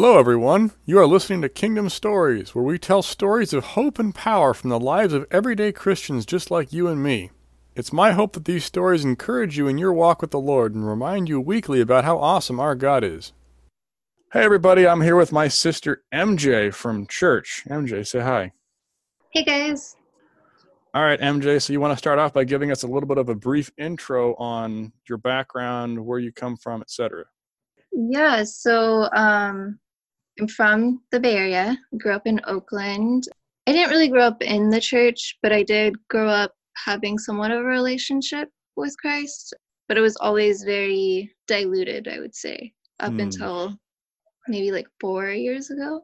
Hello, everyone. You are listening to Kingdom Stories, where we tell stories of hope and power from the lives of everyday Christians just like you and me. It's my hope that these stories encourage you in your walk with the Lord and remind you weekly about how awesome our God is. Hey, everybody, I'm here with my sister MJ from church. MJ, say hi. Hey, guys. All right, MJ, so you want to start off by giving us a little bit of a brief intro on your background, where you come from, etc. Yeah, so um, I'm from the Bay Area. Grew up in Oakland. I didn't really grow up in the church, but I did grow up having somewhat of a relationship with Christ. But it was always very diluted, I would say, up Hmm. until maybe like four years ago.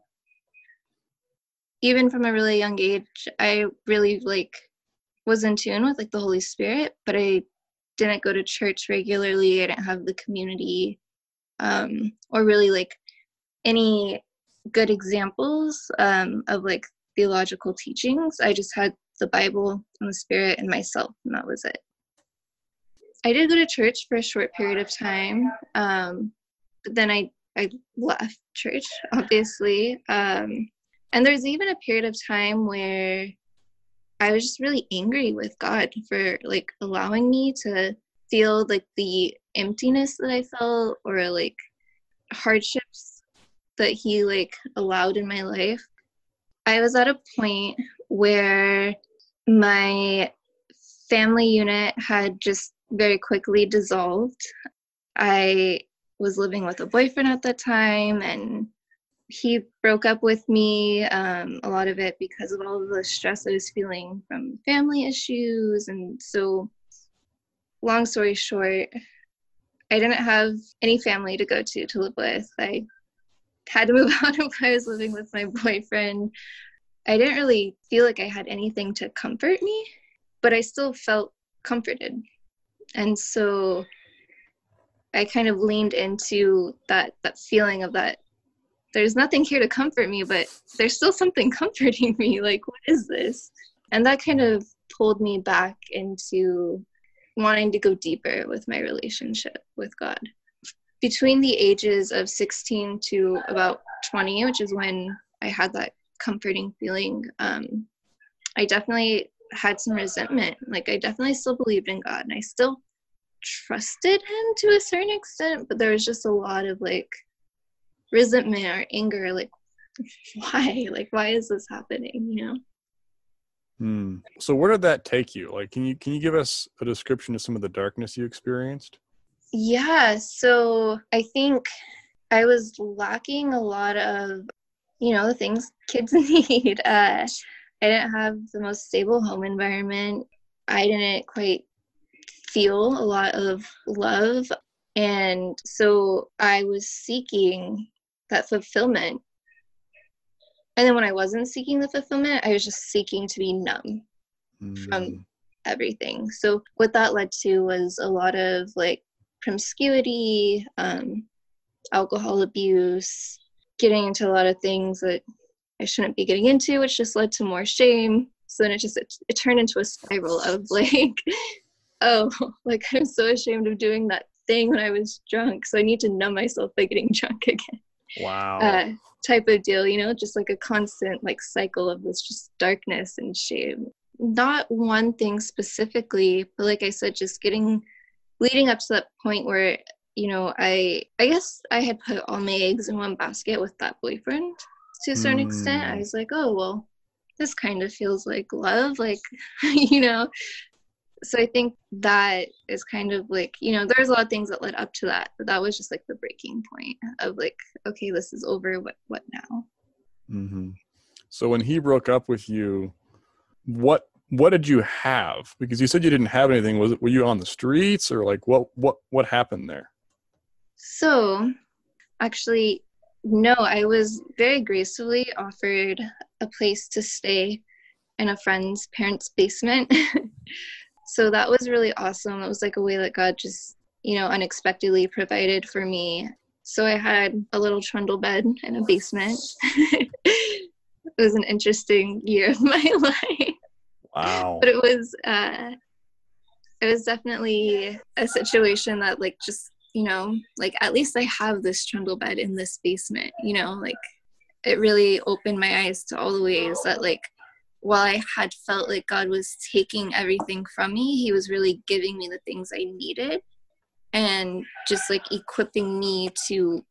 Even from a really young age, I really like was in tune with like the Holy Spirit, but I didn't go to church regularly. I didn't have the community um, or really like any good examples um, of like theological teachings. I just had the Bible and the Spirit and myself, and that was it. I did go to church for a short period of time, um, but then I I left church, obviously. Um, and there's even a period of time where I was just really angry with God for like allowing me to feel like the emptiness that I felt or like hardships that he like allowed in my life. I was at a point where my family unit had just very quickly dissolved. I was living with a boyfriend at the time and he broke up with me um, a lot of it because of all of the stress i was feeling from family issues and so long story short i didn't have any family to go to to live with i had to move out of i was living with my boyfriend i didn't really feel like i had anything to comfort me but i still felt comforted and so i kind of leaned into that that feeling of that there's nothing here to comfort me, but there's still something comforting me. Like, what is this? And that kind of pulled me back into wanting to go deeper with my relationship with God. Between the ages of 16 to about 20, which is when I had that comforting feeling, um, I definitely had some resentment. Like, I definitely still believed in God and I still trusted Him to a certain extent, but there was just a lot of like, resentment or anger like why like why is this happening you know Hmm. So where did that take you? Like, can you can you give us a description of some of the darkness you experienced? Yeah so i think i was lacking a lot of you know the things kids need uh i didn't have the most stable home environment i didn't quite feel a lot of love and so i was seeking that fulfillment and then when I wasn't seeking the fulfillment, I was just seeking to be numb from Hmm. everything. So what that led to was a lot of like promiscuity, um, alcohol abuse, getting into a lot of things that I shouldn't be getting into, which just led to more shame. So then it just it, it turned into a spiral of like, oh, like I'm so ashamed of doing that thing when I was drunk, so I need to numb myself by getting drunk again Wow. uh, type of deal, you know, just like a constant like cycle of this just darkness and shame. Not one thing specifically, but like I said, just getting leading up to that point where you know I I guess I had put all my eggs in one basket with that boyfriend to a certain extent. I Mm. was like, oh well, this kind of feels like love, like you know. So I think that is kind of like you know there's a lot of things that led up to that, but that was just like the breaking point of like okay, this is over. What what now? hmm So when he broke up with you, what what did you have? Because you said you didn't have anything. Was it were you on the streets or like what what what happened there? So, actually, no, I was very gracefully offered a place to stay in a friend's parents' basement. so that was really awesome. It was like a way that God just, you know, unexpectedly provided for me. So I had a little trundle bed in a basement. it was an interesting year of my life Wow. but it was uh it was definitely a situation that like just you know, like at least I have this trundle bed in this basement, you know, like it really opened my eyes to all the ways that like while I had felt like God was taking everything from me, He was really giving me the things I needed and just like equipping me to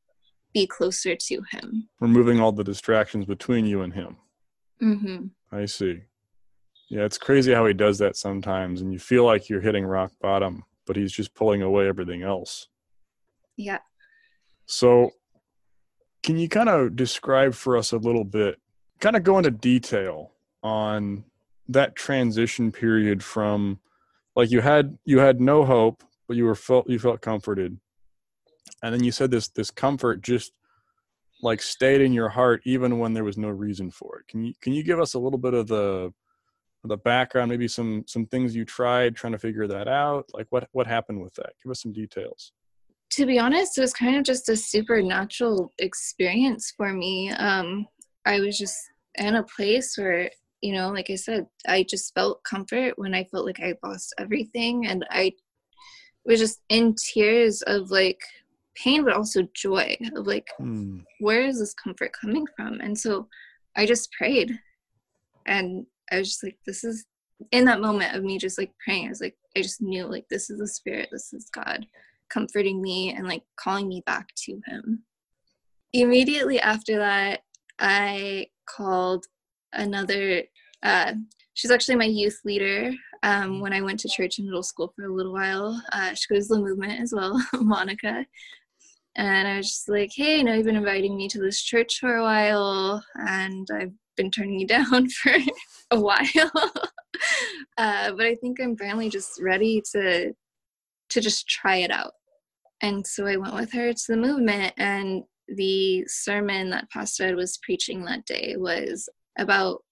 be closer to Him. Removing all the distractions between you and Him. Mm-hmm. I see. Yeah, it's crazy how He does that sometimes, and you feel like you're hitting rock bottom, but He's just pulling away everything else. Yeah. So, can you kind of describe for us a little bit, kind of go into detail on that transition period from like you had you had no hope but you were felt you felt comforted and then you said this this comfort just like stayed in your heart even when there was no reason for it can you can you give us a little bit of the the background maybe some some things you tried trying to figure that out like what what happened with that? Give us some details. To be honest it was kind of just a supernatural experience for me. Um i was just in a place where you know like i said i just felt comfort when i felt like i lost everything and i was just in tears of like pain but also joy of like Hmm. where is this comfort coming from? And so i just prayed. And i was just like this is in that moment of me just like praying i was like i just knew like this is the spirit this is god comforting me and like calling me back to him. Immediately after that i called another uh, she's actually my youth leader um, when i went to church in middle school for a little while. Uh, she goes to the movement as well monica. And i was just like hey i know you've been inviting me to this church for a while and i've been turning you down for a while uh, but i think i'm finally just ready to to just try it out and so i went with her to the movement and the sermon that pastor ed was preaching that day was about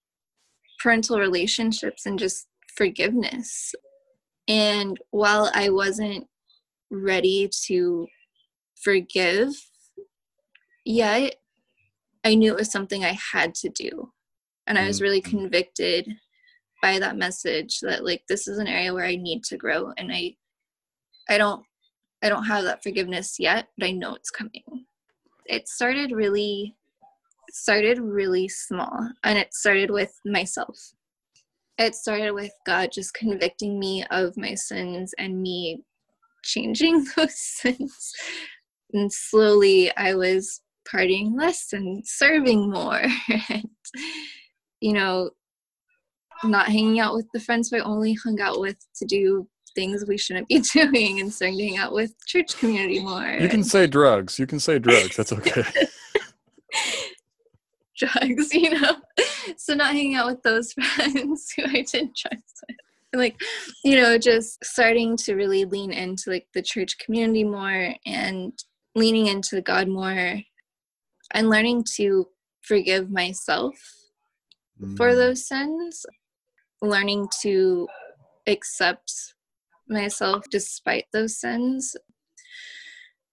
parental relationships and just forgiveness. And while I wasn't ready to forgive yet, I knew it was something I had to do. And I was really Mhm. convicted by that message that like this is an area where I need to grow and I I don't I don't have that forgiveness yet, but I know it's coming. It started really it started really small and it started with myself. It started with God just convicting me of my sins and me changing those sins. And slowly I was partying less and serving more and you know not hanging out with the friends I only hung out with to do things we shouldn't be doing and starting to hang out with church community more. you can say drugs you can say drugs that's okay drugs, you know. So not hanging out with those friends who I didn't trust with. Like, you know, just starting to really lean into like the church community more and leaning into God more and learning to forgive myself for Mm. those sins, learning to accept myself despite those sins.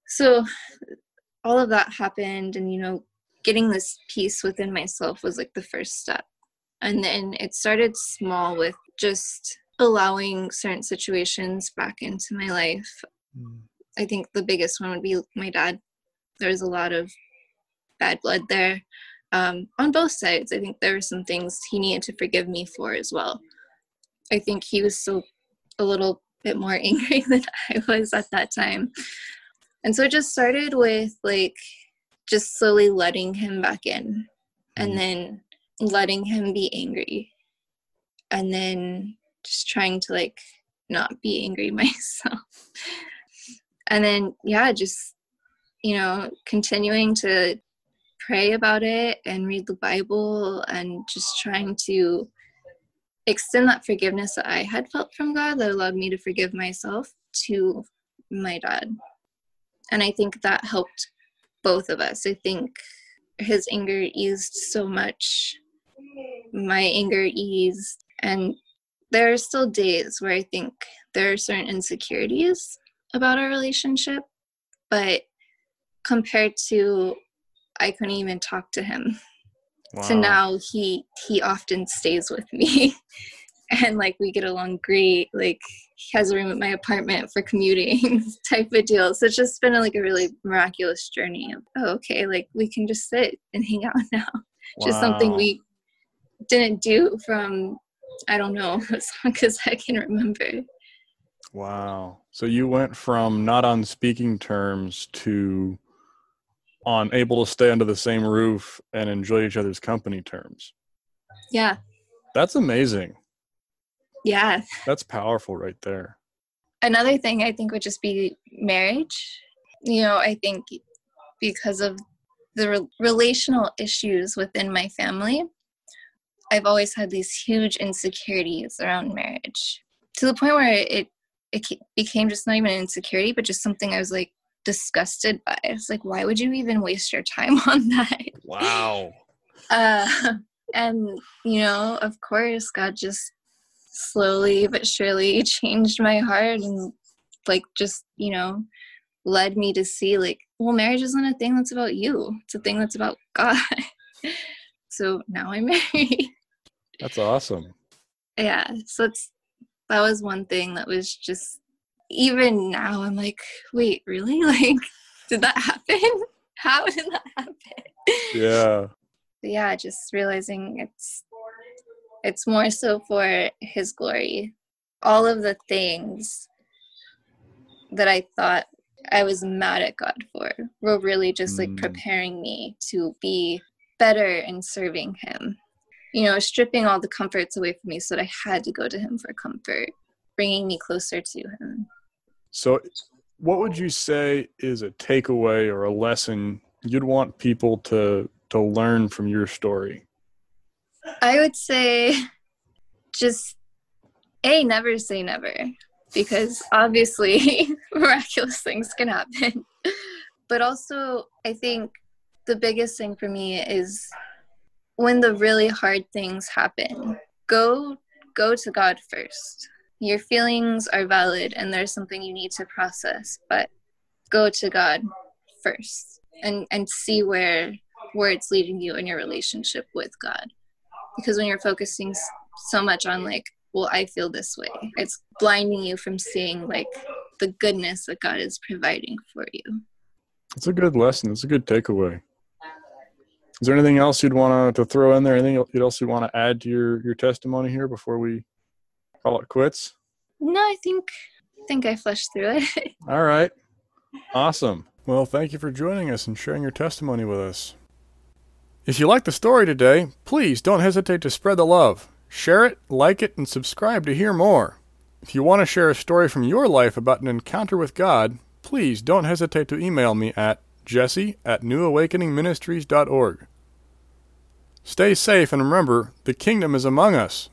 So all of that happened and you know getting this peace within myself was like the first step. And then it started small with just allowing certain situations back into my life. Mm. I think the biggest one would be my dad. There was a lot of bad blood there um, on both sides. I think there were some things he needed to forgive me for as well. I think he was still a little bit more angry than I was at that time. And so it just started with like just slowly letting him back in and Mhm. then letting him be angry and then just trying to like not be angry myself and then yeah just you know continuing to pray about it and read the bible and just trying to extend that forgiveness that i had felt from god that allowed me to forgive myself to my dad. And i think that helped both of us. I think his anger eased so much my anger eased and there are still days where i think there are certain insecurities about our relationship but compared to i couldn't even talk to him Wow. now he he often stays with me and like we get along great like he has a room at my apartment for commuting type of deal. So it's just been a, like a really miraculous journey of, oh, okay, like we can just sit and hang out now. Wow. Just something we didn't do from, I don't know, as long as I can remember. Wow. So you went from not on speaking terms to on able to stay under the same roof and enjoy each other's company terms. Yeah. That's amazing. Yeah. That's powerful right there. Another thing I think would just be marriage. You know, I think because of the re- relational issues within my family, I've always had these huge insecurities around marriage to the point where it it became just not even an insecurity, but just something I was like disgusted by. It's like, why would you even waste your time on that? Wow. Uh, and you know, of course, God just slowly but surely changed my heart and like just you know led me to see like well marriage isn't a thing that's about you it's a thing that's about god so now i'm married that's awesome yeah so it's that was one thing that was just even now i'm like wait really? Like did that happen? How did that happen? Yeah. Yeah just realizing it's it's more so for his glory. All of the things that i thought i was mad at god for were really just like mm. preparing me to be better in serving him. You know, stripping all the comforts away from me so that I had to go to him for comfort, bringing me closer to him. So, what would you say is a takeaway or a lesson you'd want people to to learn from your story? I would say just a never say never because obviously miraculous things can happen. But also, I think the biggest thing for me is when the really hard things happen, go go to God first. Your feelings are valid and there's something you need to process, but go to God first and and see where where it's leading you in your relationship with God. Because when you're focusing so much on like, well, I feel this way, it's blinding you from seeing like the goodness that God is providing for you. It's a good lesson. It's a good takeaway. Is there anything else you'd want to throw in there? Anything else you want to add to your your testimony here before we call it quits? No, I think I think I flushed through it. All right. Awesome. Well, thank you for joining us and sharing your testimony with us. If you like the story today, please don't hesitate to spread the love. Share it, like it, and subscribe to hear more. If you want to share a story from your life about an encounter with God, please don't hesitate to email me at jesse at newawakeningministries.org. Stay safe and remember, the kingdom is among us.